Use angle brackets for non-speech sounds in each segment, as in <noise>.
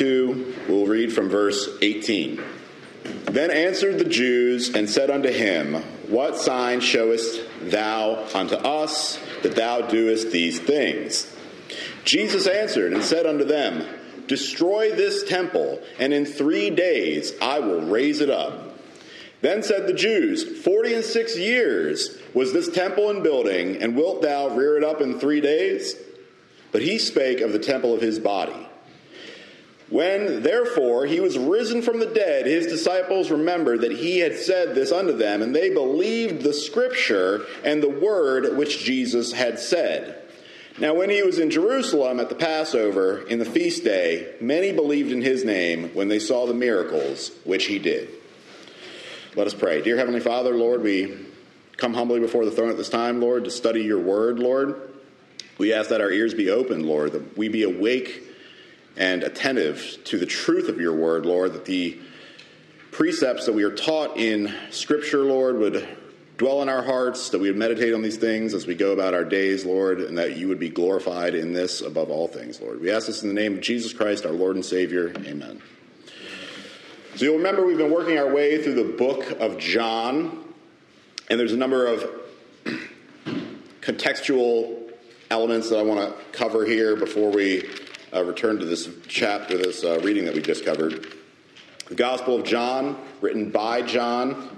John chapter 2, we'll read from verse 18. Then answered the Jews and said unto him, What sign showest thou unto us that thou doest these things? Jesus answered and said unto them, Destroy this temple, and in three days I will raise it up. Then said the Jews, Forty and six years was this temple in building, and wilt thou rear it up in three days? But he spake of the temple of his body. When, therefore, he was risen from the dead, his disciples remembered that he had said this unto them, and they believed the scripture and the word which Jesus had said. Now, when he was in Jerusalem at the Passover, in the feast day, many believed in his name when they saw the miracles which he did. Let us pray. Dear Heavenly Father, Lord, we come humbly before the throne at this time, Lord, to study your word, Lord. We ask that our ears be open, Lord, that we be awake and attentive to the truth of your word, Lord, that the precepts that we are taught in Scripture, Lord, would dwell in our hearts, that we would meditate on these things as we go about our days, Lord, and that you would be glorified in this above all things, Lord. We ask this in the name of Jesus Christ, our Lord and Savior. Amen. So you'll remember we've been working our way through the book of John, and there's a number of <clears throat> contextual elements that I want to cover here before we uh, return to this chapter, this uh, reading that we just covered. The Gospel of John, written by John,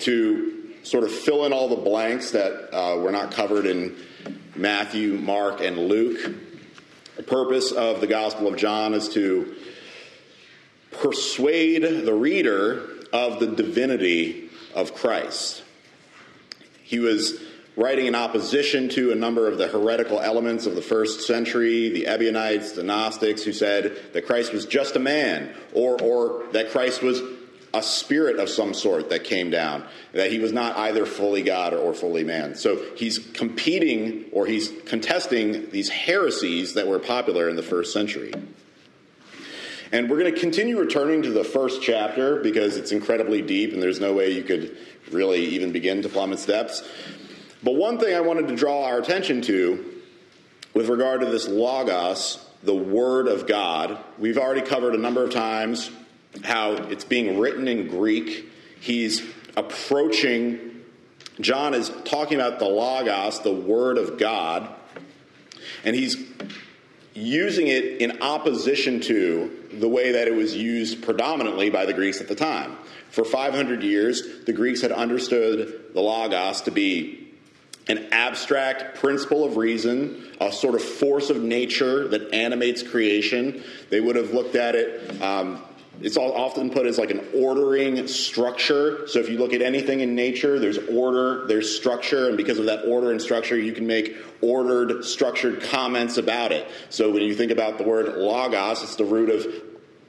to sort of fill in all the blanks that uh, were not covered in Matthew, Mark, and Luke. The purpose of the Gospel of John is to persuade the reader of the divinity of Christ. He was writing in opposition to a number of the heretical elements of the first century, the Ebionites, the Gnostics, who said that Christ was just a man, or, or that Christ was a spirit of some sort that came down, that he was not either fully God or fully man. So he's competing or he's contesting these heresies that were popular in the first century. And we're going to continue returning to the first chapter because it's incredibly deep and there's no way you could really even begin to plumb its depths. But one thing I wanted to draw our attention to with regard to this Logos, the Word of God, we've already covered a number of times how it's being written in Greek. He's approaching, John is talking about the Logos, the Word of God, and he's using it in opposition to the way that it was used predominantly by the Greeks at the time. For 500 years, the Greeks had understood the Logos to be an abstract principle of reason, a sort of force of nature that animates creation. They would have looked at it. Um, it's often put as like an ordering structure. So if you look at anything in nature, there's order, there's structure, and because of that order and structure, you can make ordered, structured comments about it. So when you think about the word logos, it's the root of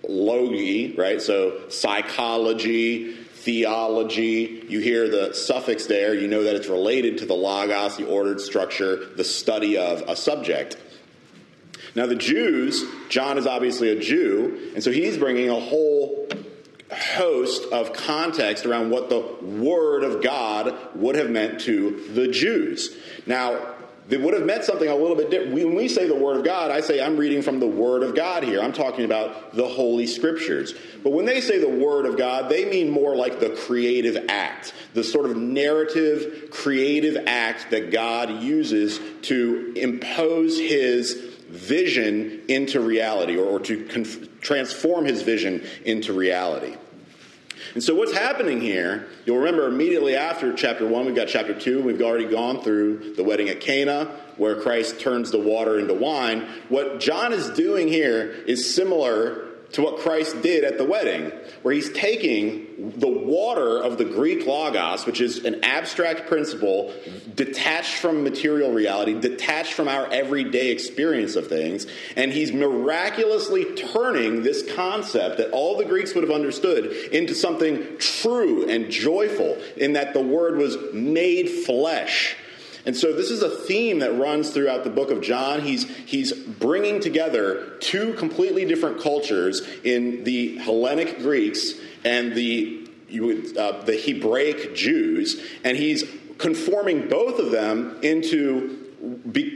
logi, right? So psychology, theology, you hear the suffix there, you know that it's related to the logos, the ordered structure, the study of a subject. Now, the Jews, John is obviously a Jew, and so he's bringing a whole host of context around what the Word of God would have meant to the Jews. Now, they would have meant something a little bit different. When we say the Word of God, I say I'm reading from the Word of God here. I'm talking about the Holy Scriptures. But when they say the Word of God, they mean more like the creative act, the sort of narrative, creative act that God uses to impose His vision into reality or, or to conf- transform His vision into reality. And so, what's happening here, you'll remember immediately after chapter 1, we've got chapter 2, we've already gone through the wedding at Cana, where Christ turns the water into wine. What John is doing here is similar to what Christ did at the wedding, where he's taking the water of the Greek logos, which is an abstract principle detached from material reality, detached from our everyday experience of things, and he's miraculously turning this concept that all the Greeks would have understood into something true and joyful, in that the word was made flesh and so this is a theme that runs throughout the book of John. He's, he's bringing together two completely different cultures in the Hellenic Greeks and the, would, uh, the Hebraic Jews, and he's conforming both of them into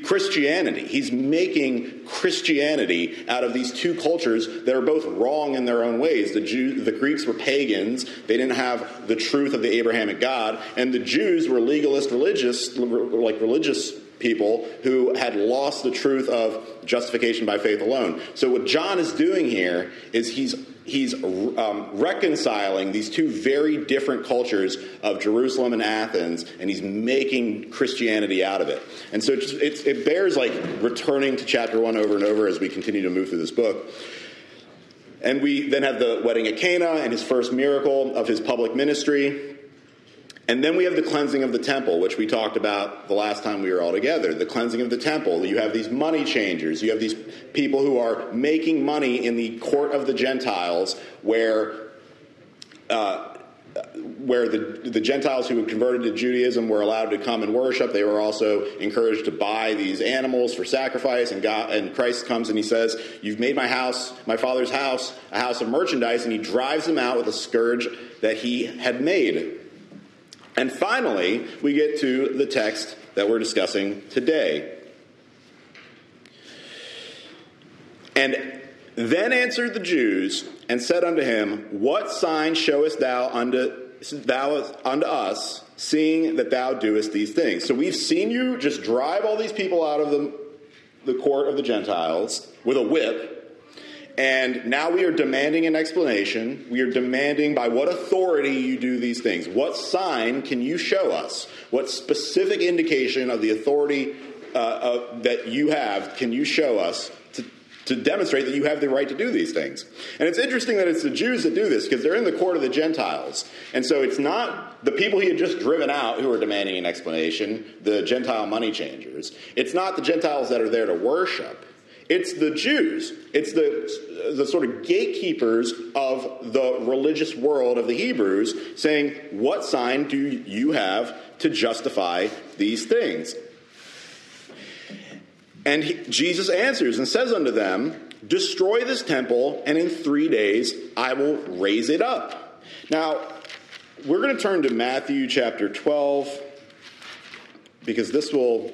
Christianity. He's making Christianity out of these two cultures that are both wrong in their own ways. The Jew, the Greeks were pagans; they didn't have the truth of the Abrahamic God, and the Jews were legalist, religious, like religious people who had lost the truth of justification by faith alone. So what John is doing here is he's he's um, reconciling these two very different cultures of Jerusalem and Athens, and he's making Christianity out of it. And so it bears like returning to chapter one over and over as we continue to move through this book. And we then have the wedding at Cana and his first miracle of his public ministry. And then we have the cleansing of the temple, which we talked about the last time we were all together. The cleansing of the temple. You have these money changers. You have these people who are making money in the court of the Gentiles, where uh, where the, the Gentiles who had converted to Judaism were allowed to come and worship. They were also encouraged to buy these animals for sacrifice. And, God, and Christ comes and he says, You've made my house, my father's house, a house of merchandise. And he drives them out with a scourge that he had made. And finally, we get to the text that we're discussing today. And then answered the Jews and said unto him, What sign showest thou unto, thou unto us, seeing that thou doest these things? So we've seen you just drive all these people out of the, the court of the Gentiles with a whip and now we are demanding an explanation. We are demanding by what authority you do these things. What sign can you show us? What specific indication of the authority uh, uh, that you have can you show us to, to demonstrate that you have the right to do these things? And it's interesting that it's the Jews that do this because they're in the court of the Gentiles. And so it's not the people he had just driven out who are demanding an explanation, the Gentile money changers. It's not the Gentiles that are there to worship. It's the Jews. It's the, the sort of gatekeepers of the religious world of the Hebrews saying, What sign do you have to justify these things? And he, Jesus answers and says unto them, Destroy this temple, and in three days I will raise it up. Now, we're going to turn to Matthew chapter 12 because this will,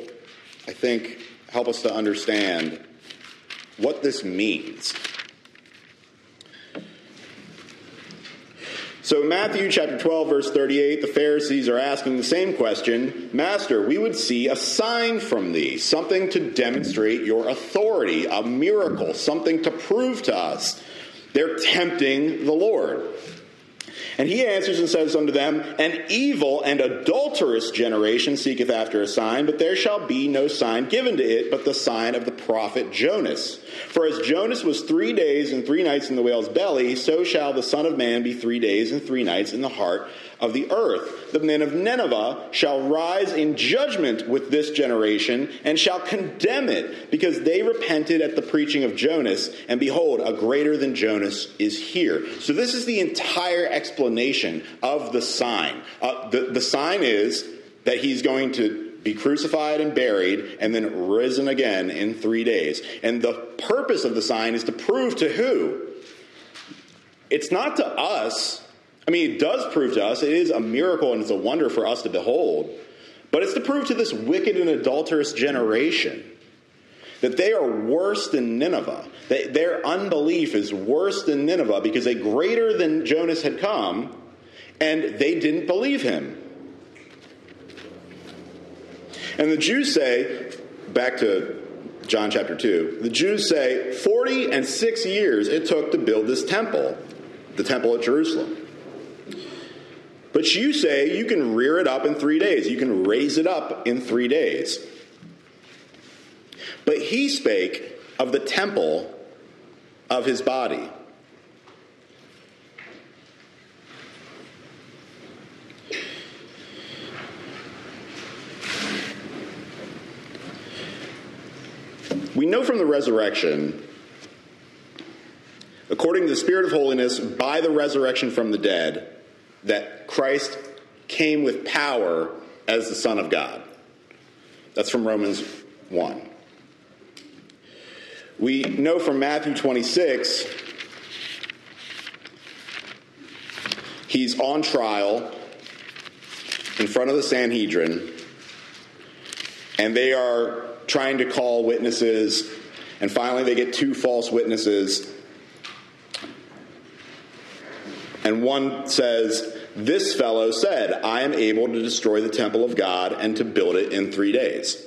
I think, help us to understand what this means. So, Matthew chapter 12, verse 38, the Pharisees are asking the same question Master, we would see a sign from thee, something to demonstrate your authority, a miracle, something to prove to us. They're tempting the Lord. And he answers and says unto them, An evil and adulterous generation seeketh after a sign, but there shall be no sign given to it but the sign of the prophet Jonas. For as Jonas was three days and three nights in the whale's belly, so shall the Son of Man be three days and three nights in the heart of the earth. The men of Nineveh shall rise in judgment with this generation and shall condemn it, because they repented at the preaching of Jonas, and behold, a greater than Jonas is here. So, this is the entire explanation of the sign. Uh, the, the sign is that he's going to be crucified and buried, and then risen again in three days. And the purpose of the sign is to prove to who? It's not to us I mean, it does prove to us, it is a miracle and it's a wonder for us to behold, but it's to prove to this wicked and adulterous generation that they are worse than Nineveh. That their unbelief is worse than Nineveh because a greater than Jonas had come and they didn't believe him. And the Jews say, back to John chapter 2, the Jews say, 40 and 6 years it took to build this temple, the temple at Jerusalem. But you say you can rear it up in three days, you can raise it up in three days. But he spake of the temple of his body. We know from the resurrection, according to the Spirit of holiness, by the resurrection from the dead, that Christ came with power as the Son of God. That's from Romans 1. We know from Matthew 26, he's on trial in front of the Sanhedrin, and they are trying to call witnesses, and finally they get two false witnesses. And one says, This fellow said, I am able to destroy the temple of God and to build it in three days.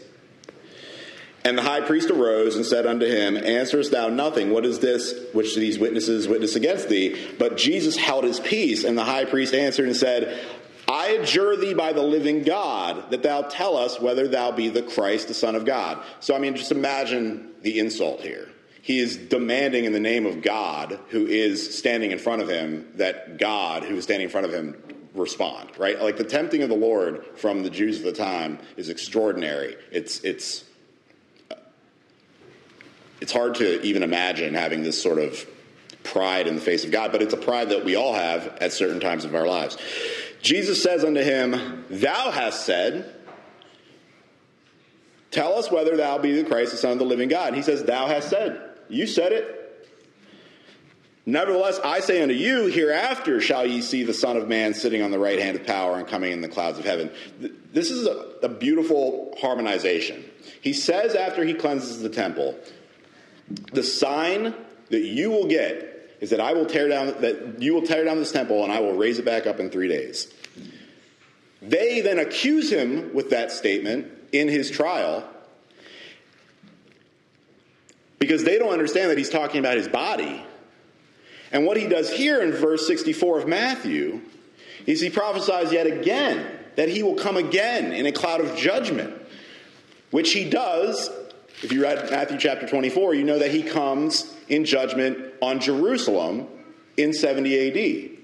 And the high priest arose and said unto him, Answerest thou nothing? What is this which these witnesses witness against thee? But Jesus held his peace, and the high priest answered and said, I adjure thee by the living God that thou tell us whether thou be the Christ, the Son of God. So, I mean, just imagine the insult here. He is demanding in the name of God, who is standing in front of him, that God, who is standing in front of him, respond, right? Like the tempting of the Lord from the Jews of the time is extraordinary. It's, it's, uh, it's hard to even imagine having this sort of pride in the face of God, but it's a pride that we all have at certain times of our lives. Jesus says unto him, Thou hast said, Tell us whether thou be the Christ, the Son of the living God. And he says, Thou hast said. You said it. Nevertheless, I say unto you, hereafter shall ye see the Son of Man sitting on the right hand of power and coming in the clouds of heaven. This is a, a beautiful harmonization. He says after he cleanses the temple, the sign that you will get is that I will tear down that you will tear down this temple and I will raise it back up in 3 days. They then accuse him with that statement in his trial because they don't understand that he's talking about his body. And what he does here in verse 64 of Matthew is he prophesies yet again that he will come again in a cloud of judgment, which he does if you read Matthew chapter 24, you know that he comes in judgment on Jerusalem in 70 AD.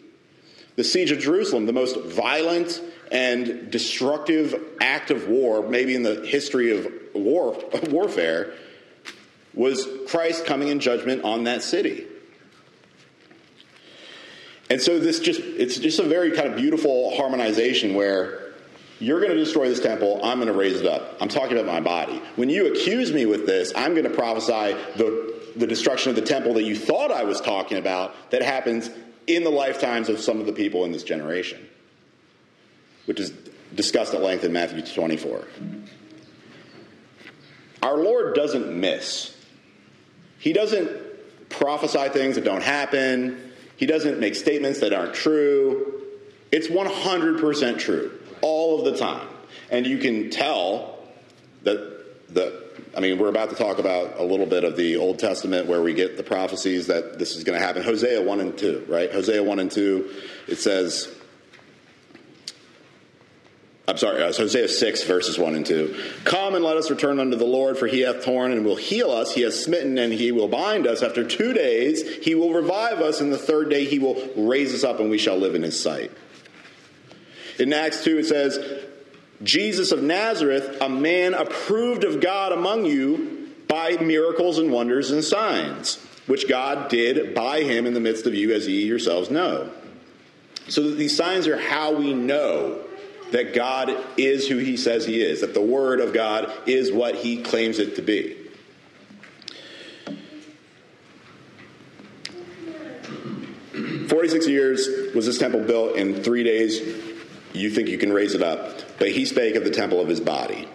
The siege of Jerusalem, the most violent and destructive act of war, maybe in the history of war, warfare, was Christ coming in judgment on that city. And so this just it's just a very kind of beautiful harmonization where you're going to destroy this temple. I'm going to raise it up. I'm talking about my body. When you accuse me with this, I'm going to prophesy the, the destruction of the temple that you thought I was talking about that happens in the lifetimes of some of the people in this generation, which is discussed at length in Matthew 24. Our Lord doesn't miss. He doesn't prophesy things that don't happen. He doesn't make statements that aren't true. It's 100% true all of the time. And you can tell that the I mean, we're about to talk about a little bit of the Old Testament where we get the prophecies that this is going to happen. Hosea 1 and 2, right? Hosea 1 and 2, it says, I'm sorry, uh, Hosea 6, verses 1 and 2. Come and let us return unto the Lord, for he hath torn and will heal us. He has smitten and he will bind us. After two days, he will revive us, and the third day he will raise us up, and we shall live in his sight. In Acts 2, it says, Jesus of Nazareth, a man approved of God among you by miracles and wonders and signs, which God did by him in the midst of you, as ye yourselves know. So these signs are how we know that God is who he says he is, that the Word of God is what he claims it to be. Forty-six years was this temple built in three days you think you can raise it up. But he spake of the temple of his body.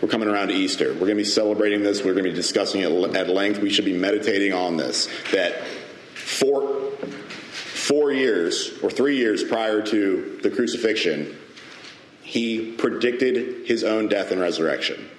We're coming around to Easter. We're going to be celebrating this. We're going to be discussing it at length. We should be meditating on this. That four, four years or three years prior to the crucifixion, he predicted his own death and resurrection.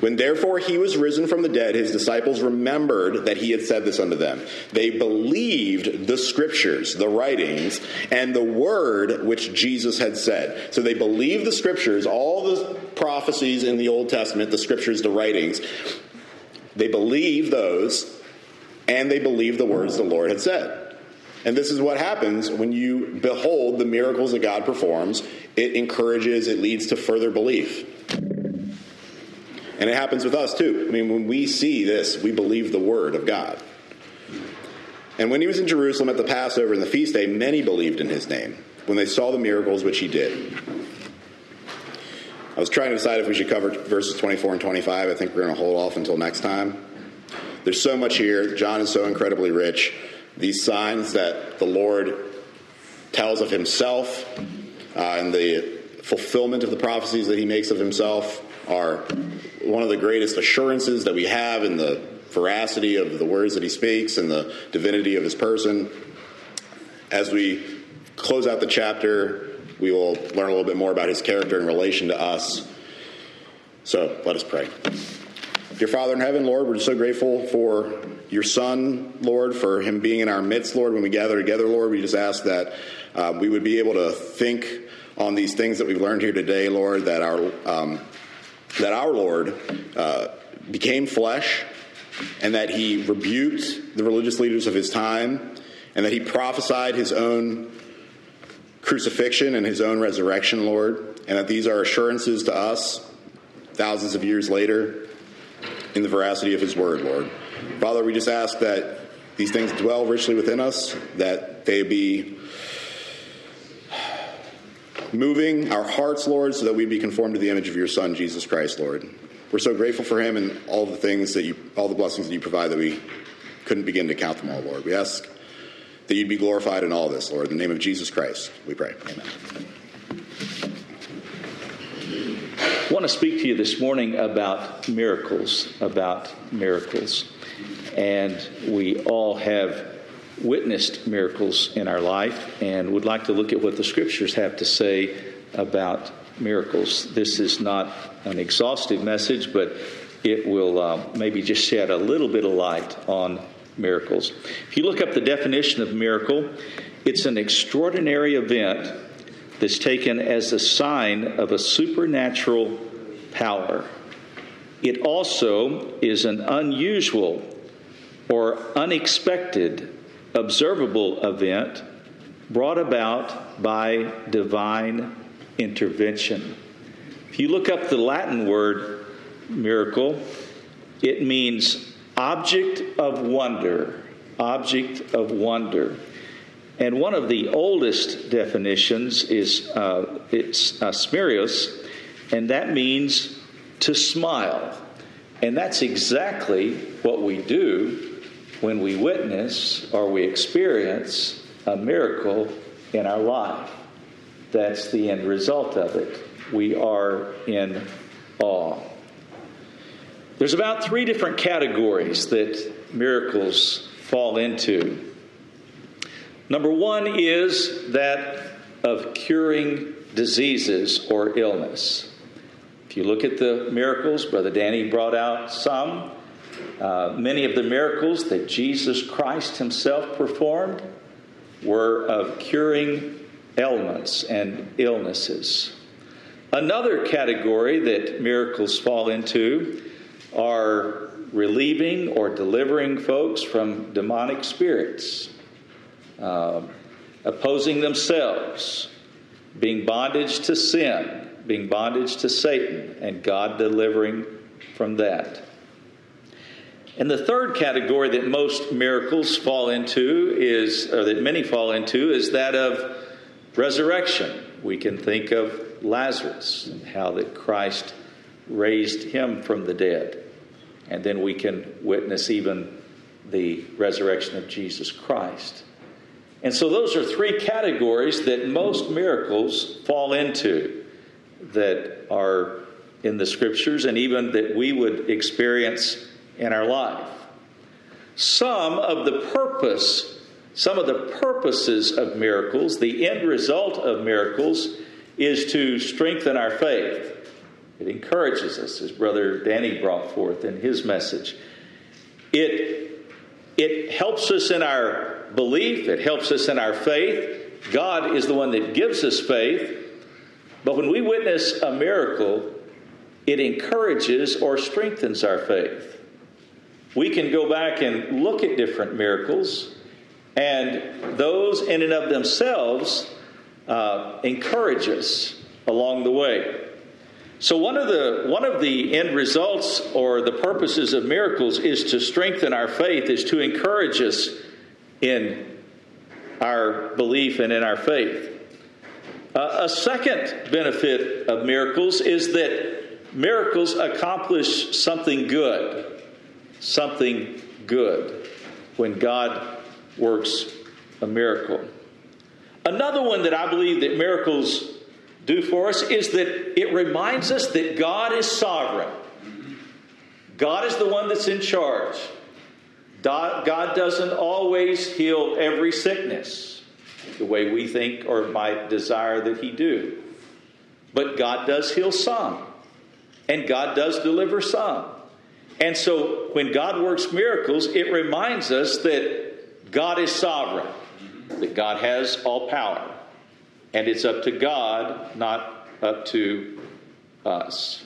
When therefore he was risen from the dead, his disciples remembered that he had said this unto them. They believed the scriptures, the writings, and the word which Jesus had said. So they believed the scriptures, all the prophecies in the Old Testament, the scriptures, the writings. They believed those, and they believed the words the Lord had said. And this is what happens when you behold the miracles that God performs. It encourages, it leads to further belief. And it happens with us too. I mean, when we see this, we believe the word of God. And when he was in Jerusalem at the Passover and the feast day, many believed in his name when they saw the miracles which he did. I was trying to decide if we should cover verses 24 and 25. I think we're going to hold off until next time. There's so much here. John is so incredibly rich. These signs that the Lord tells of himself uh, and the fulfillment of the prophecies that he makes of himself are one of the greatest assurances that we have in the veracity of the words that he speaks and the divinity of his person. As we close out the chapter, we will learn a little bit more about his character in relation to us. So let us pray. Dear Father in heaven, Lord, we're so grateful for your Son, Lord, for him being in our midst, Lord, when we gather together, Lord. We just ask that uh, we would be able to think on these things that we've learned here today, Lord, that our, um, that our Lord uh, became flesh and that he rebuked the religious leaders of his time and that he prophesied his own crucifixion and his own resurrection, Lord, and that these are assurances to us thousands of years later in the veracity of his word, Lord. Father, we just ask that these things dwell richly within us, that they be moving our hearts, Lord, so that we be conformed to the image of your Son, Jesus Christ, Lord. We're so grateful for him and all the things that you, all the blessings that you provide that we couldn't begin to count them all, Lord. We ask that you'd be glorified in all this, Lord. In the name of Jesus Christ, we pray. Amen. I want to speak to you this morning about miracles, about miracles. And we all have witnessed miracles in our life and would like to look at what the scriptures have to say about miracles. This is not an exhaustive message, but it will uh, maybe just shed a little bit of light on miracles. If you look up the definition of miracle, it's an extraordinary event that's taken as a sign of a supernatural power. It also is an unusual or unexpected observable event brought about by divine intervention. If you look up the Latin word miracle, it means object of wonder. Object of wonder. And one of the oldest definitions is uh, it's uh, smerios, and that means to smile. And that's exactly what we do when we witness or we experience a miracle in our life. That's the end result of it. We are in awe. There's about three different categories that miracles fall into. Number one is that of curing diseases or illness. If you look at the miracles, Brother Danny brought out some. Uh, many of the miracles that Jesus Christ himself performed were of curing ailments and illnesses. Another category that miracles fall into are relieving or delivering folks from demonic spirits uh, opposing themselves, being bondage to sin, being bondage to Satan, and God delivering from that. And the third category that most miracles fall into is, or that many fall into, is that of resurrection. We can think of Lazarus and how that Christ raised him from the dead. And then we can witness even the resurrection of Jesus Christ. And so those are three categories that most miracles fall into that are in the scriptures and even that we would experience in our life. Some of the purpose, some of the purposes of miracles, the end result of miracles is to strengthen our faith. It encourages us, as Brother Danny brought forth in his message. It, it helps us in our belief, it helps us in our faith. God is the one that gives us faith. But when we witness a miracle, it encourages or strengthens our faith. We can go back and look at different miracles, and those in and of themselves uh, encourage us along the way. So one of the one of the end results or the purposes of miracles is to strengthen our faith, is to encourage us in our belief and in our faith. Uh, a second benefit of miracles is that miracles accomplish something good. Something good when God works a miracle. Another one that I believe that miracles do for us is that it reminds us that God is sovereign. God is the one that's in charge. God doesn't always heal every sickness the way we think or might desire that He do. But God does heal some, and God does deliver some. And so when God works miracles, it reminds us that God is sovereign, that God has all power. And it's up to God, not up to us.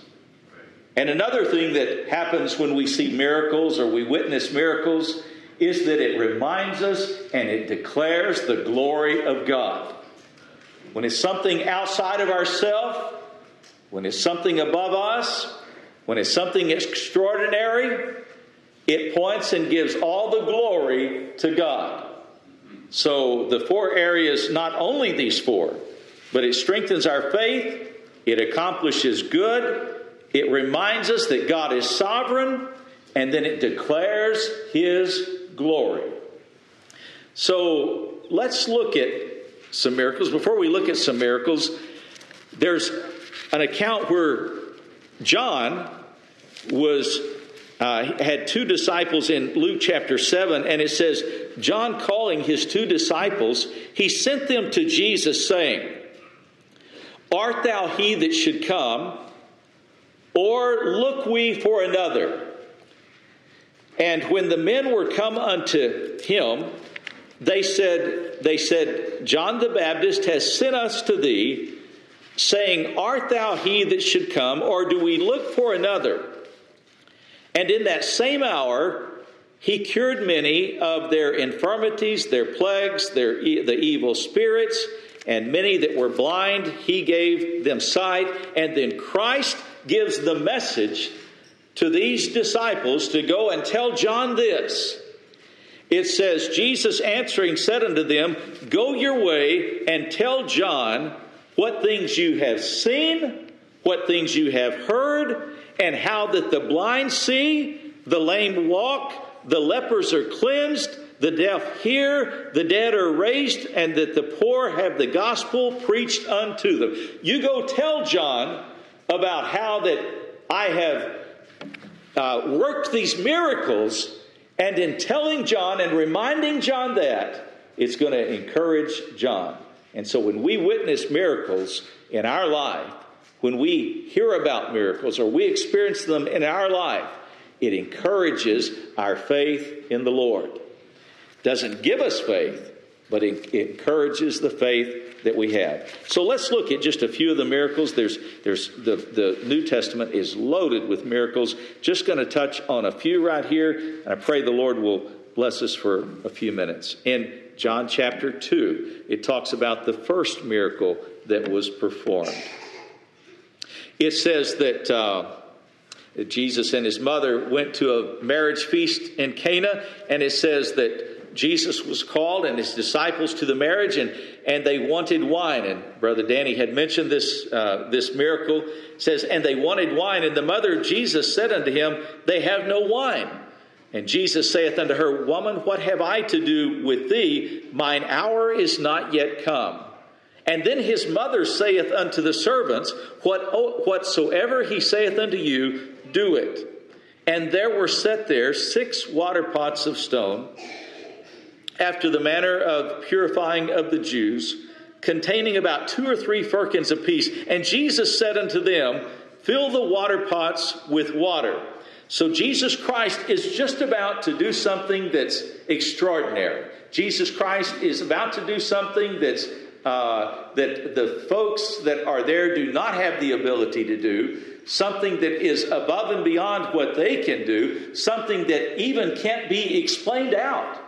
And another thing that happens when we see miracles or we witness miracles is that it reminds us and it declares the glory of God. When it's something outside of ourselves, when it's something above us, when it's something extraordinary, it points and gives all the glory to God. So the four areas, not only these four, but it strengthens our faith, it accomplishes good, it reminds us that God is sovereign, and then it declares His glory. So let's look at some miracles. Before we look at some miracles, there's an account where John was uh, had two disciples in Luke chapter 7, and it says, John calling his two disciples, he sent them to Jesus, saying, Art thou he that should come, or look we for another? And when the men were come unto him, they said, they said, John the Baptist has sent us to thee, saying, Art thou he that should come, or do we look for another? And in that same hour, he cured many of their infirmities, their plagues, their the evil spirits, and many that were blind, he gave them sight. And then Christ gives the message to these disciples to go and tell John this. It says, Jesus answering said unto them, Go your way and tell John what things you have seen, what things you have heard, and how that the blind see, the lame walk, the lepers are cleansed, the deaf hear, the dead are raised, and that the poor have the gospel preached unto them. You go tell John about how that I have uh, worked these miracles, and in telling John and reminding John that, it's going to encourage John. And so when we witness miracles in our life, when we hear about miracles or we experience them in our life, it encourages our faith in the Lord. Doesn't give us faith, but it encourages the faith that we have. So let's look at just a few of the miracles. There's, there's the, the New Testament is loaded with miracles. Just going to touch on a few right here, and I pray the Lord will bless us for a few minutes. In John chapter 2, it talks about the first miracle that was performed. It says that uh, Jesus and his mother went to a marriage feast in Cana, and it says that Jesus was called and his disciples to the marriage, and, and they wanted wine. And Brother Danny had mentioned this, uh, this miracle. It says, And they wanted wine, and the mother of Jesus said unto him, They have no wine. And Jesus saith unto her, Woman, what have I to do with thee? Mine hour is not yet come. And then his mother saith unto the servants, what, Whatsoever he saith unto you, do it. And there were set there six water pots of stone, after the manner of purifying of the Jews, containing about two or three firkins apiece. And Jesus said unto them, Fill the water pots with water. So Jesus Christ is just about to do something that's extraordinary. Jesus Christ is about to do something that's uh, that the folks that are there do not have the ability to do, something that is above and beyond what they can do, something that even can't be explained out.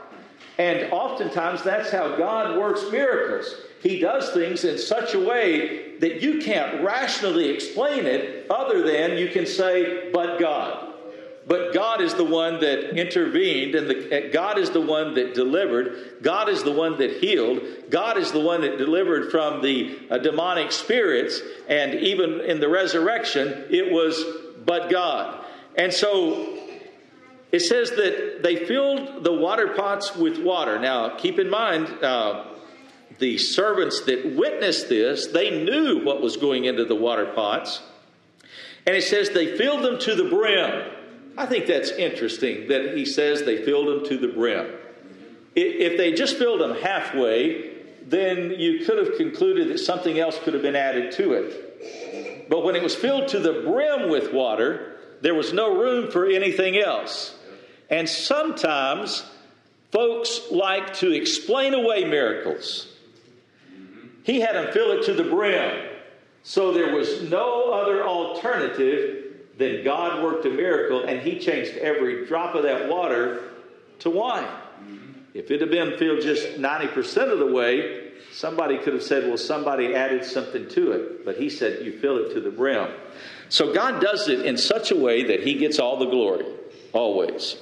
And oftentimes that's how God works miracles. He does things in such a way that you can't rationally explain it other than you can say, but God. But God is the one that intervened, and the, God is the one that delivered. God is the one that healed. God is the one that delivered from the uh, demonic spirits. And even in the resurrection, it was but God. And so it says that they filled the water pots with water. Now, keep in mind, uh, the servants that witnessed this, they knew what was going into the water pots. And it says they filled them to the brim. I think that's interesting that he says they filled them to the brim. If they just filled them halfway, then you could have concluded that something else could have been added to it. But when it was filled to the brim with water, there was no room for anything else. And sometimes folks like to explain away miracles. He had them fill it to the brim. So there was no other alternative than God worked a miracle and he changed every drop of that water to wine. If it had been filled just 90% of the way, somebody could have said, well, somebody added something to it. But he said, you fill it to the brim. So God does it in such a way that he gets all the glory, always.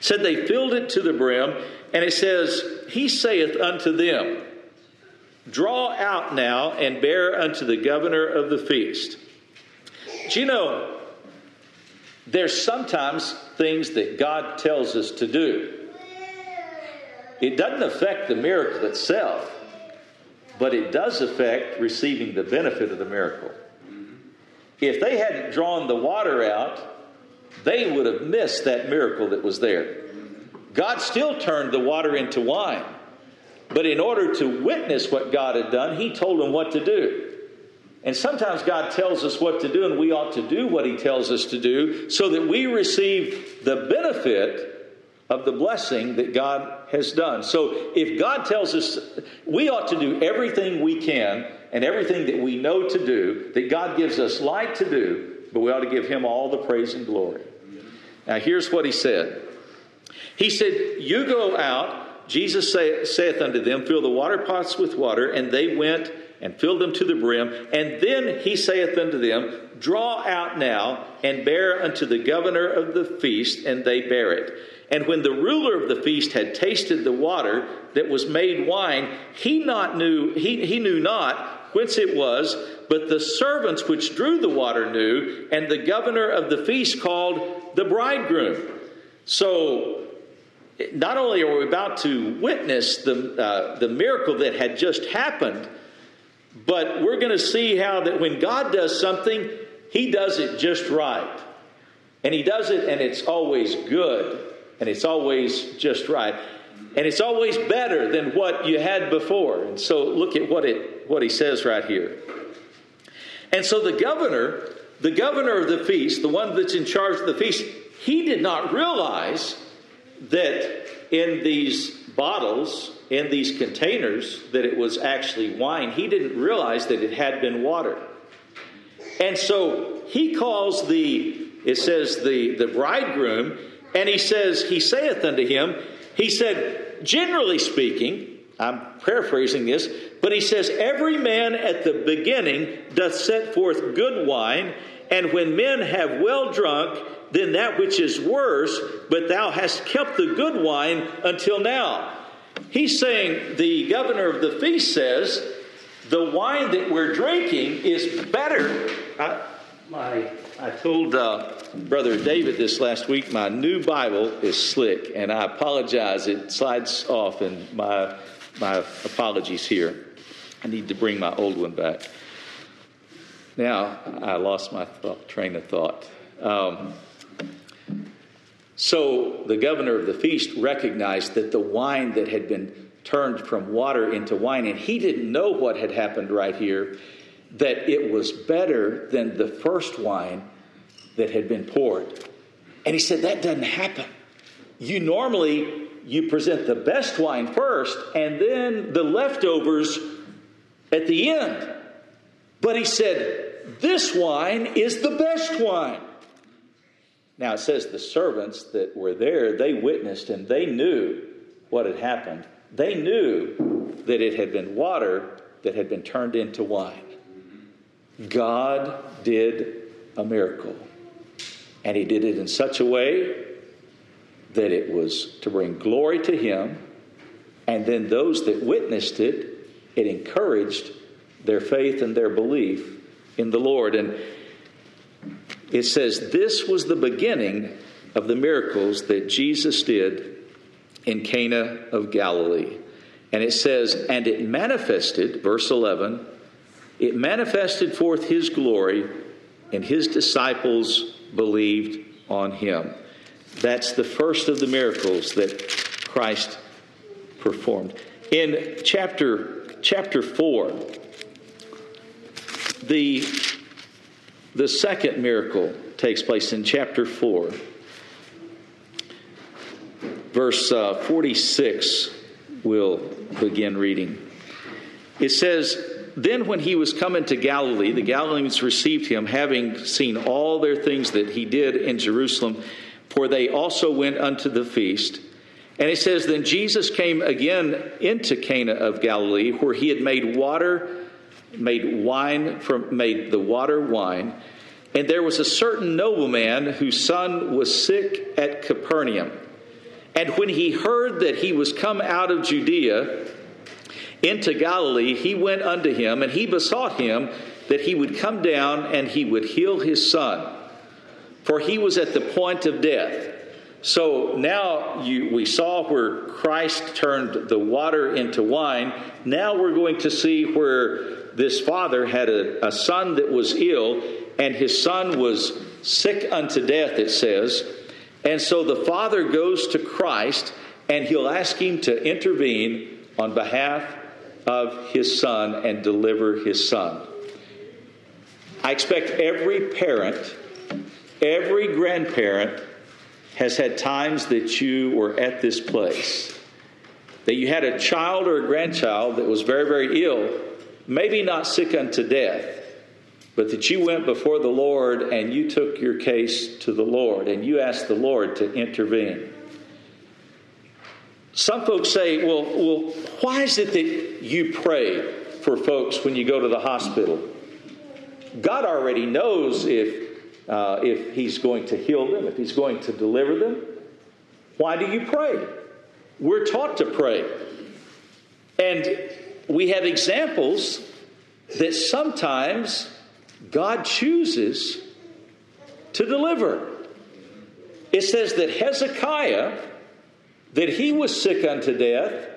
Said they filled it to the brim, and it says, He saith unto them, Draw out now and bear unto the governor of the feast. Do you know, there's sometimes things that God tells us to do. It doesn't affect the miracle itself, but it does affect receiving the benefit of the miracle. If they hadn't drawn the water out, they would have missed that miracle that was there. God still turned the water into wine. But in order to witness what God had done, He told them what to do. And sometimes God tells us what to do, and we ought to do what He tells us to do so that we receive the benefit of the blessing that God has done. So if God tells us, we ought to do everything we can and everything that we know to do, that God gives us light to do, but we ought to give Him all the praise and glory. Now, here's what He said He said, You go out, Jesus say, saith unto them, Fill the water pots with water, and they went and filled them to the brim. And then he saith unto them, Draw out now and bear unto the governor of the feast, and they bear it. And when the ruler of the feast had tasted the water that was made wine, he not knew he, he knew not whence it was, but the servants which drew the water knew, and the governor of the feast called the bridegroom. So not only are we about to witness the, uh, the miracle that had just happened, but we're going to see how that when God does something, He does it just right. And He does it, and it's always good, and it's always just right. And it's always better than what you had before. And so look at what, it, what He says right here. And so the governor, the governor of the feast, the one that's in charge of the feast, he did not realize that in these bottles in these containers that it was actually wine. He didn't realize that it had been water. And so he calls the, it says, the, the bridegroom, and he says, He saith unto him, He said, generally speaking, I'm paraphrasing this, but he says, Every man at the beginning doth set forth good wine, and when men have well drunk, then that which is worse, but thou hast kept the good wine until now. He's saying the governor of the feast says the wine that we're drinking is better. I, my, I told uh, Brother David this last week, my new Bible is slick, and I apologize. It slides off, and my, my apologies here. I need to bring my old one back. Now, I lost my thought, train of thought. Um, so the governor of the feast recognized that the wine that had been turned from water into wine, and he didn't know what had happened right here, that it was better than the first wine that had been poured. And he said, That doesn't happen. You normally you present the best wine first and then the leftovers at the end. But he said, This wine is the best wine. Now it says the servants that were there, they witnessed and they knew what had happened. They knew that it had been water that had been turned into wine. God did a miracle. And he did it in such a way that it was to bring glory to him. And then those that witnessed it, it encouraged their faith and their belief in the Lord. And it says, This was the beginning of the miracles that Jesus did in Cana of Galilee. And it says, And it manifested, verse 11, it manifested forth his glory, and his disciples believed on him. That's the first of the miracles that Christ performed. In chapter, chapter 4, the, the second miracle takes place in chapter 4. Verse uh, 46, we'll begin reading. It says, Then when he was coming to Galilee, the Galileans received him, having seen all their things that he did in Jerusalem, for they also went unto the feast. And it says, Then Jesus came again into Cana of Galilee, where he had made water, made wine from made the water wine. And there was a certain nobleman whose son was sick at Capernaum. And when he heard that he was come out of Judea into Galilee, he went unto him, and he besought him that he would come down and he would heal his son, for he was at the point of death. So now you, we saw where Christ turned the water into wine. Now we're going to see where this father had a, a son that was ill, and his son was sick unto death, it says. And so the father goes to Christ and he'll ask him to intervene on behalf of his son and deliver his son. I expect every parent, every grandparent has had times that you were at this place, that you had a child or a grandchild that was very, very ill, maybe not sick unto death, but that you went before the Lord and you took your case to the Lord and you asked the Lord to intervene. Some folks say, well, well, why is it that you pray for folks when you go to the hospital? God already knows if, uh, if He's going to heal them, if He's going to deliver them. Why do you pray? We're taught to pray. And we have examples that sometimes God chooses to deliver. It says that Hezekiah, that he was sick unto death,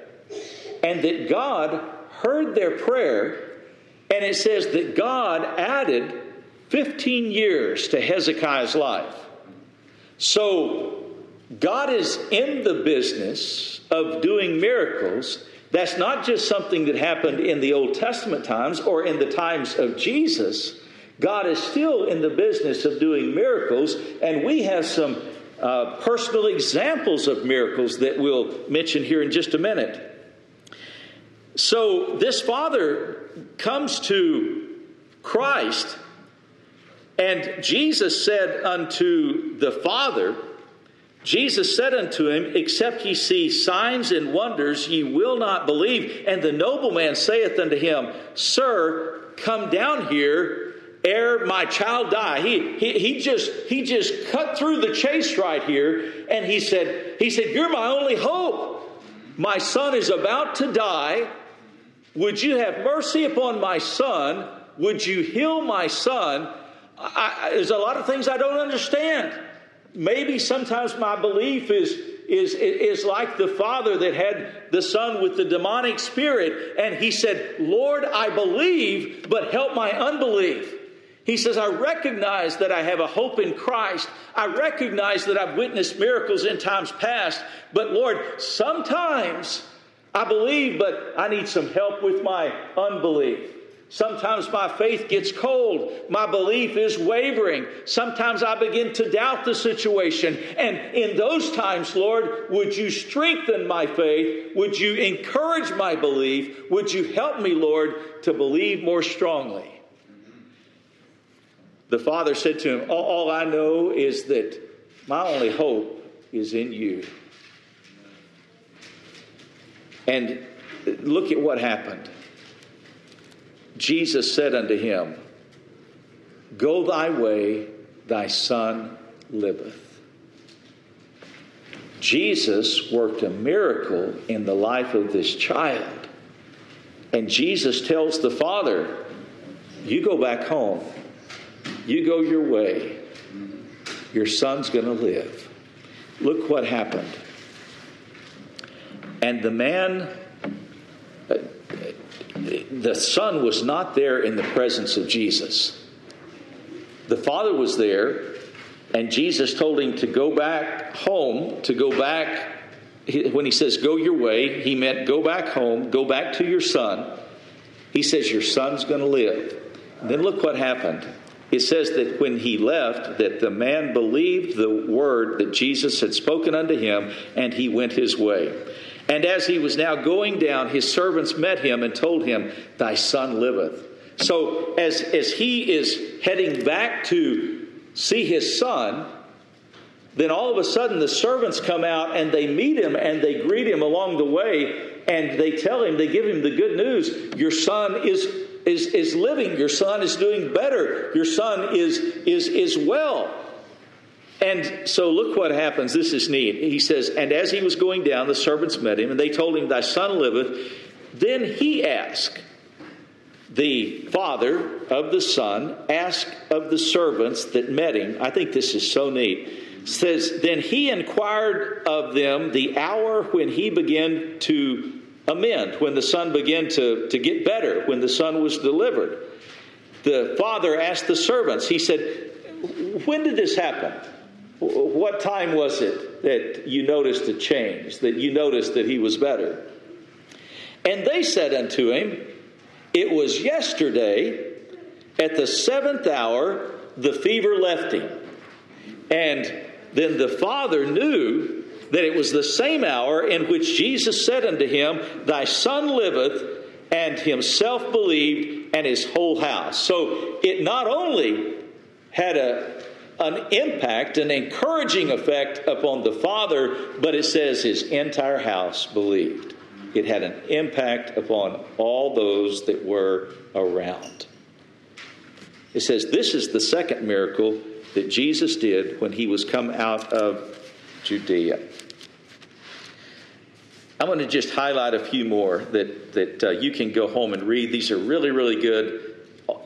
and that God heard their prayer, and it says that God added 15 years to Hezekiah's life. So, God is in the business of doing miracles. That's not just something that happened in the Old Testament times or in the times of Jesus. God is still in the business of doing miracles, and we have some uh, personal examples of miracles that we'll mention here in just a minute. So, this father comes to Christ, and Jesus said unto the father, Jesus said unto him, Except ye see signs and wonders, ye will not believe. And the nobleman saith unto him, Sir, come down here ere my child die. He, he, he just he just cut through the chase right here, and he said, he said, You're my only hope. My son is about to die. Would you have mercy upon my son? Would you heal my son? I, there's a lot of things I don't understand. Maybe sometimes my belief is, is, is like the father that had the son with the demonic spirit, and he said, Lord, I believe, but help my unbelief. He says, I recognize that I have a hope in Christ. I recognize that I've witnessed miracles in times past. But Lord, sometimes I believe, but I need some help with my unbelief. Sometimes my faith gets cold. My belief is wavering. Sometimes I begin to doubt the situation. And in those times, Lord, would you strengthen my faith? Would you encourage my belief? Would you help me, Lord, to believe more strongly? The father said to him, all, I know is that my only hope is in you. And look at what happened. Jesus said unto him, Go thy way, thy son liveth. Jesus worked a miracle in the life of this child. And Jesus tells the father, You go back home you go your way. Your son's going to live. Look what happened. And the man the Son was not there in the presence of Jesus. The Father was there, and Jesus told him to go back home, to go back. When he says, Go your way, he meant go back home, go back to your son. He says, Your son's going to live. Then look what happened. It says that when he left, that the man believed the word that Jesus had spoken unto him, and he went his way. And as he was now going down, his servants met him and told him, Thy son liveth. So as, as he is heading back to see his son, then all of a sudden the servants come out and they meet him and they greet him along the way and they tell him, they give him the good news your son is, is, is living, your son is doing better, your son is, is, is well. And so look what happens. This is neat. He says, And as he was going down, the servants met him, and they told him, Thy son liveth. Then he asked, the father of the son asked of the servants that met him, I think this is so neat, says, Then he inquired of them the hour when he began to amend, when the son began to, to get better, when the son was delivered. The father asked the servants, he said, When did this happen? What time was it that you noticed a change, that you noticed that he was better? And they said unto him, It was yesterday at the seventh hour the fever left him. And then the father knew that it was the same hour in which Jesus said unto him, Thy son liveth, and himself believed, and his whole house. So it not only had a an impact, an encouraging effect upon the father, but it says his entire house believed. It had an impact upon all those that were around. It says this is the second miracle that Jesus did when he was come out of Judea. I'm going to just highlight a few more that, that uh, you can go home and read. These are really, really good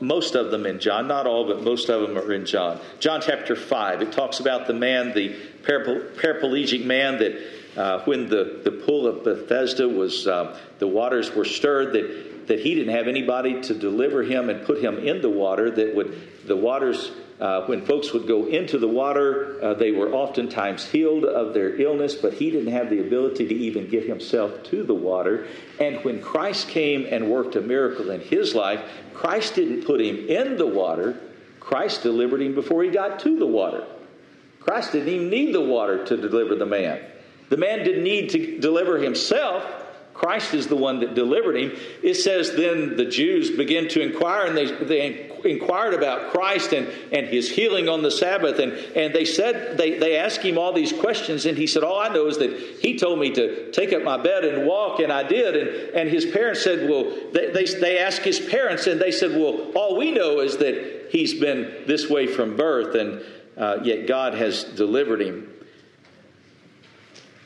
most of them in John, not all, but most of them are in John. John chapter 5, it talks about the man, the paraplegic man that uh, when the, the pool of Bethesda was, uh, the waters were stirred, that, that he didn't have anybody to deliver him and put him in the water, that would, the waters uh, when folks would go into the water, uh, they were oftentimes healed of their illness, but he didn't have the ability to even get himself to the water. And when Christ came and worked a miracle in his life, Christ didn't put him in the water, Christ delivered him before he got to the water. Christ didn't even need the water to deliver the man. The man didn't need to deliver himself. Christ is the one that delivered him. It says, then the Jews began to inquire, and they, they inquired about Christ and, and his healing on the Sabbath. And, and they said, they, they asked him all these questions, and he said, All I know is that he told me to take up my bed and walk, and I did. And, and his parents said, Well, they, they, they asked his parents, and they said, Well, all we know is that he's been this way from birth, and uh, yet God has delivered him.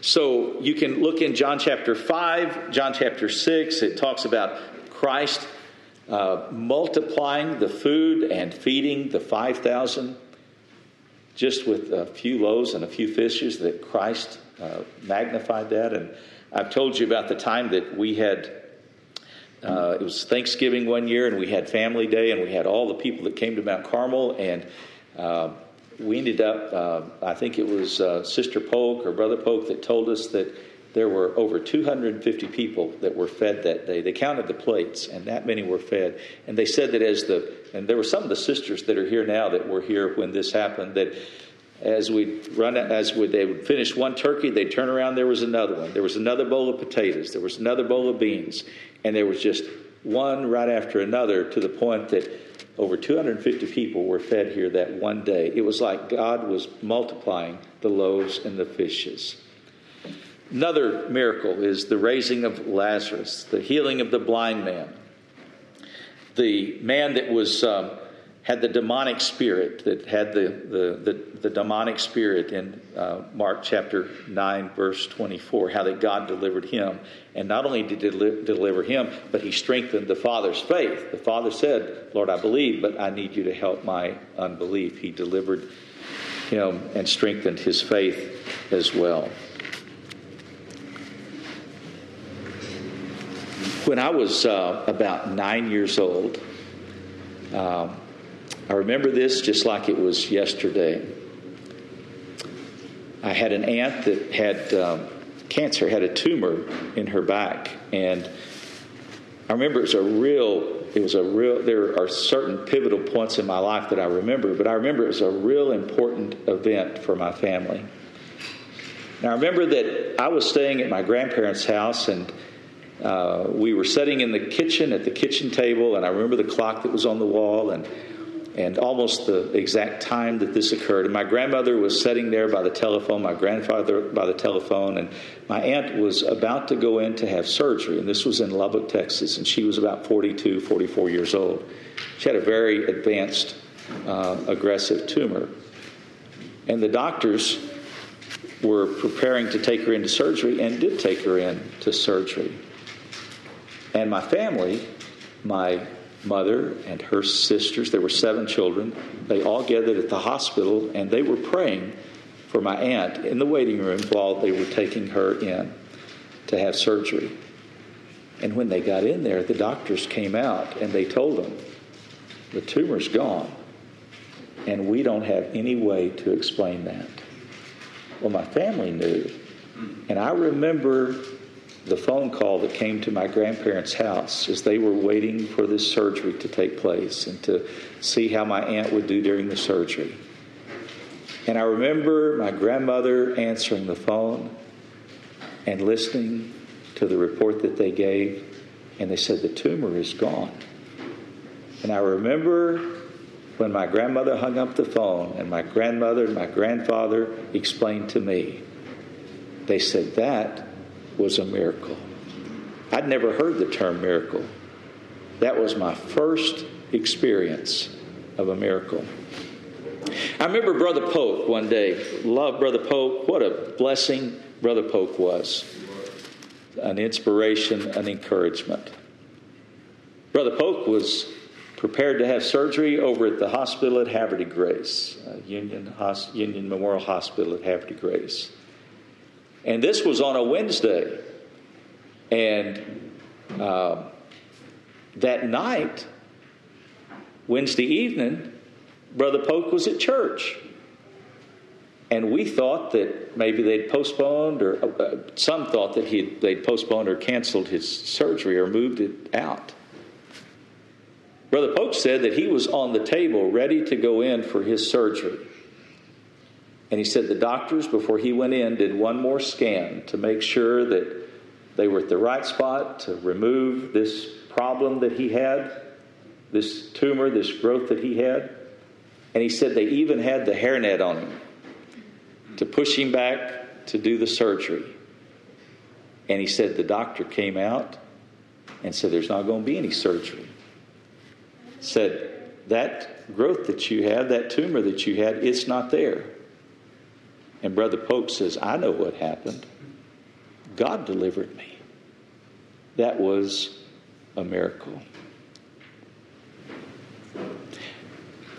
So you can look in John chapter 5, John chapter 6. It talks about Christ uh, multiplying the food and feeding the 5,000 just with a few loaves and a few fishes that Christ uh, magnified that. And I've told you about the time that we had. Uh, it was Thanksgiving one year, and we had Family Day, and we had all the people that came to Mount Carmel, and uh, we ended up, uh, I think it was uh, Sister Polk or Brother Polk that told us that there were over 250 people that were fed that day. They counted the plates, and that many were fed. And they said that as the, and there were some of the sisters that are here now that were here when this happened, that as we run, as we, they would finish one turkey, they'd turn around, there was another one. There was another bowl of potatoes. There was another bowl of beans. And there was just one right after another to the point that over 250 people were fed here that one day. It was like God was multiplying the loaves and the fishes. Another miracle is the raising of Lazarus, the healing of the blind man, the man that was um, had the demonic spirit that had the, the, the, the demonic spirit in uh, Mark chapter 9, verse 24, how that God delivered him. And not only did he deliver him, but he strengthened the Father's faith. The Father said, Lord, I believe, but I need you to help my unbelief. He delivered him and strengthened his faith as well. when I was uh, about nine years old, um, I remember this just like it was yesterday. I had an aunt that had um, cancer, had a tumor in her back, and I remember it was a real. It was a real. There are certain pivotal points in my life that I remember, but I remember it was a real important event for my family. Now I remember that I was staying at my grandparents' house, and uh, we were sitting in the kitchen at the kitchen table, and I remember the clock that was on the wall, and and almost the exact time that this occurred. And my grandmother was sitting there by the telephone, my grandfather by the telephone, and my aunt was about to go in to have surgery. And this was in Lubbock, Texas, and she was about 42, 44 years old. She had a very advanced, uh, aggressive tumor. And the doctors were preparing to take her into surgery and did take her into surgery. And my family, my mother and her sisters, there were seven children, they all gathered at the hospital and they were praying for my aunt in the waiting room while they were taking her in to have surgery. And when they got in there, the doctors came out and they told them, the tumor's gone, and we don't have any way to explain that. Well, my family knew. And I remember the phone call that came to my grandparents' house as they were waiting for this surgery to take place and to see how my aunt would do during the surgery. And I remember my grandmother answering the phone and listening to the report that they gave, and they said, The tumor is gone. And I remember when my grandmother hung up the phone and my grandmother and my grandfather explained to me, they said, That was a miracle. I'd never heard the term miracle. That was my first experience of a miracle. I remember Brother Polk one day. Love Brother Polk. What a blessing Brother Polk was. An inspiration, an encouragement. Brother Polk was prepared to have surgery over at the hospital at Havre de Grace, uh, Union, Union Memorial Hospital at Havre de Grace. And this was on a Wednesday. And uh, that night, Wednesday evening, Brother Polk was at church. And we thought that maybe they'd postponed, or uh, some thought that he they'd postponed or canceled his surgery or moved it out. Brother Polk said that he was on the table ready to go in for his surgery. And he said the doctors, before he went in, did one more scan to make sure that they were at the right spot to remove this problem that he had, this tumor, this growth that he had. And he said they even had the hairnet on him to push him back to do the surgery. And he said the doctor came out and said there's not going to be any surgery. Said that growth that you had, that tumor that you had, it's not there. And Brother Polk says, I know what happened. God delivered me. That was a miracle.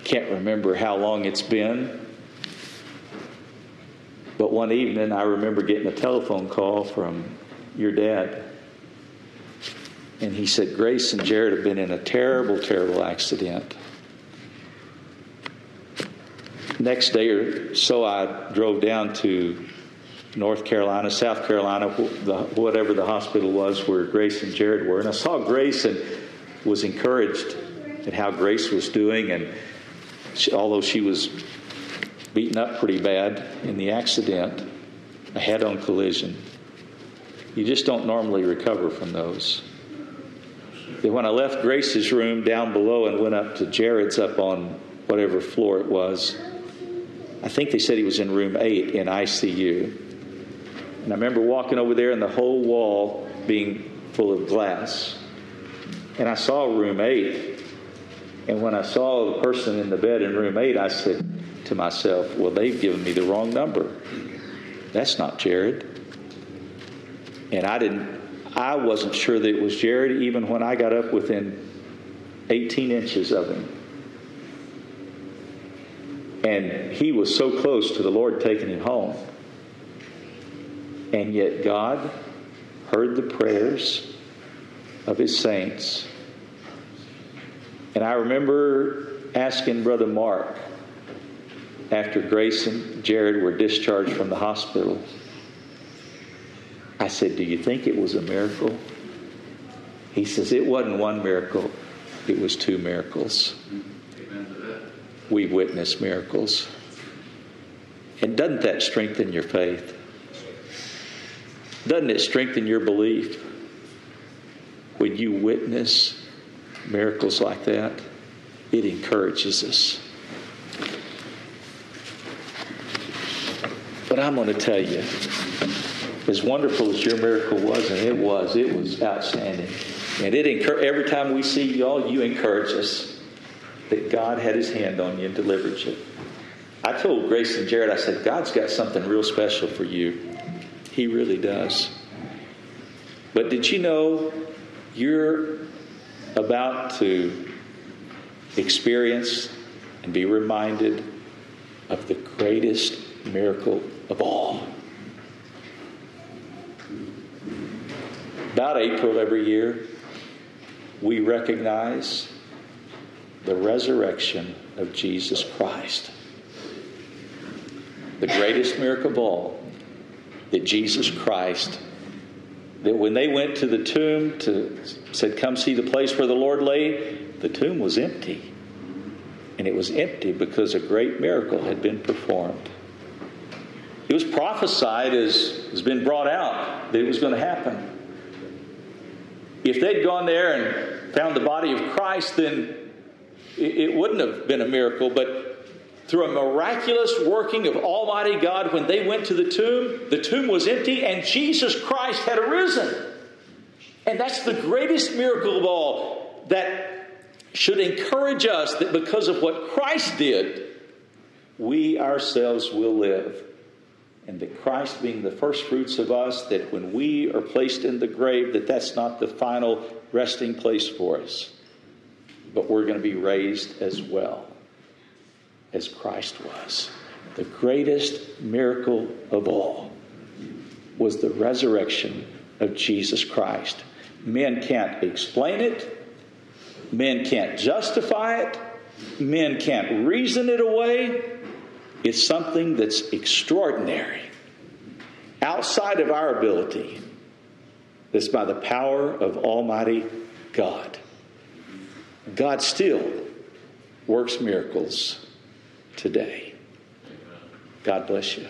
Can't remember how long it's been, but one evening I remember getting a telephone call from your dad. And he said, Grace and Jared have been in a terrible, terrible accident next day or so, I drove down to North Carolina, South Carolina, whatever the hospital was where Grace and Jared were. And I saw Grace and was encouraged at how Grace was doing. And she, although she was beaten up pretty bad in the accident, a head on collision, you just don't normally recover from those. When I left Grace's room down below and went up to Jared's up on whatever floor it was, I think they said he was in room 8 in ICU. And I remember walking over there and the whole wall being full of glass. And I saw room 8. And when I saw the person in the bed in room 8, I said to myself, Well, they've given me the wrong number. That's not Jared. And I didn't, I wasn't sure that it was Jared even when I got up within 18 inches of him. And he was so close to the Lord taking him home. And yet God heard the prayers of his saints. And I remember asking Brother Mark after Grace and Jared were discharged from the hospital. I said, Do you think it was a miracle? He says, It wasn't one miracle, it was two miracles. We've witnessed miracles. And doesn't that strengthen your faith? Doesn't it strengthen your belief when you witness miracles like that? It encourages us. But I'm going to tell you, as wonderful as your miracle was, and it was, it was outstanding. And it encourage, every time we see y'all, you encourage us that God had his hand on you and delivered you. I told Grace and Jared, I said, God's got something real special for you. He really does. But did you know you're about to experience and be reminded of the greatest miracle of all? About April every year, we recognize the resurrection of Jesus Christ. The greatest miracle of all that Jesus Christ, that when they went to the tomb to said, Come see the place where the Lord lay, the tomb was empty. And it was empty because a great miracle had been performed. It was prophesied as has been brought out that it was going to happen. If they'd gone there and found the body of Christ, then it wouldn't have been a miracle, but through a miraculous working of Almighty God, when they went to the tomb, the tomb was empty and Jesus Christ had arisen. And that's the greatest miracle of all that should encourage us that because of what Christ did, we ourselves will live. And that Christ being the first fruits of us, that when we are placed in the grave, that that's not the final resting place for us but we're going to be raised as well as Christ was. The greatest miracle of all was the resurrection of Jesus Christ. Men can't explain it, men can't justify it, men can't reason it away. It's something that's extraordinary, outside of our ability, that's by the power of Almighty God. God still works miracles today. God bless you.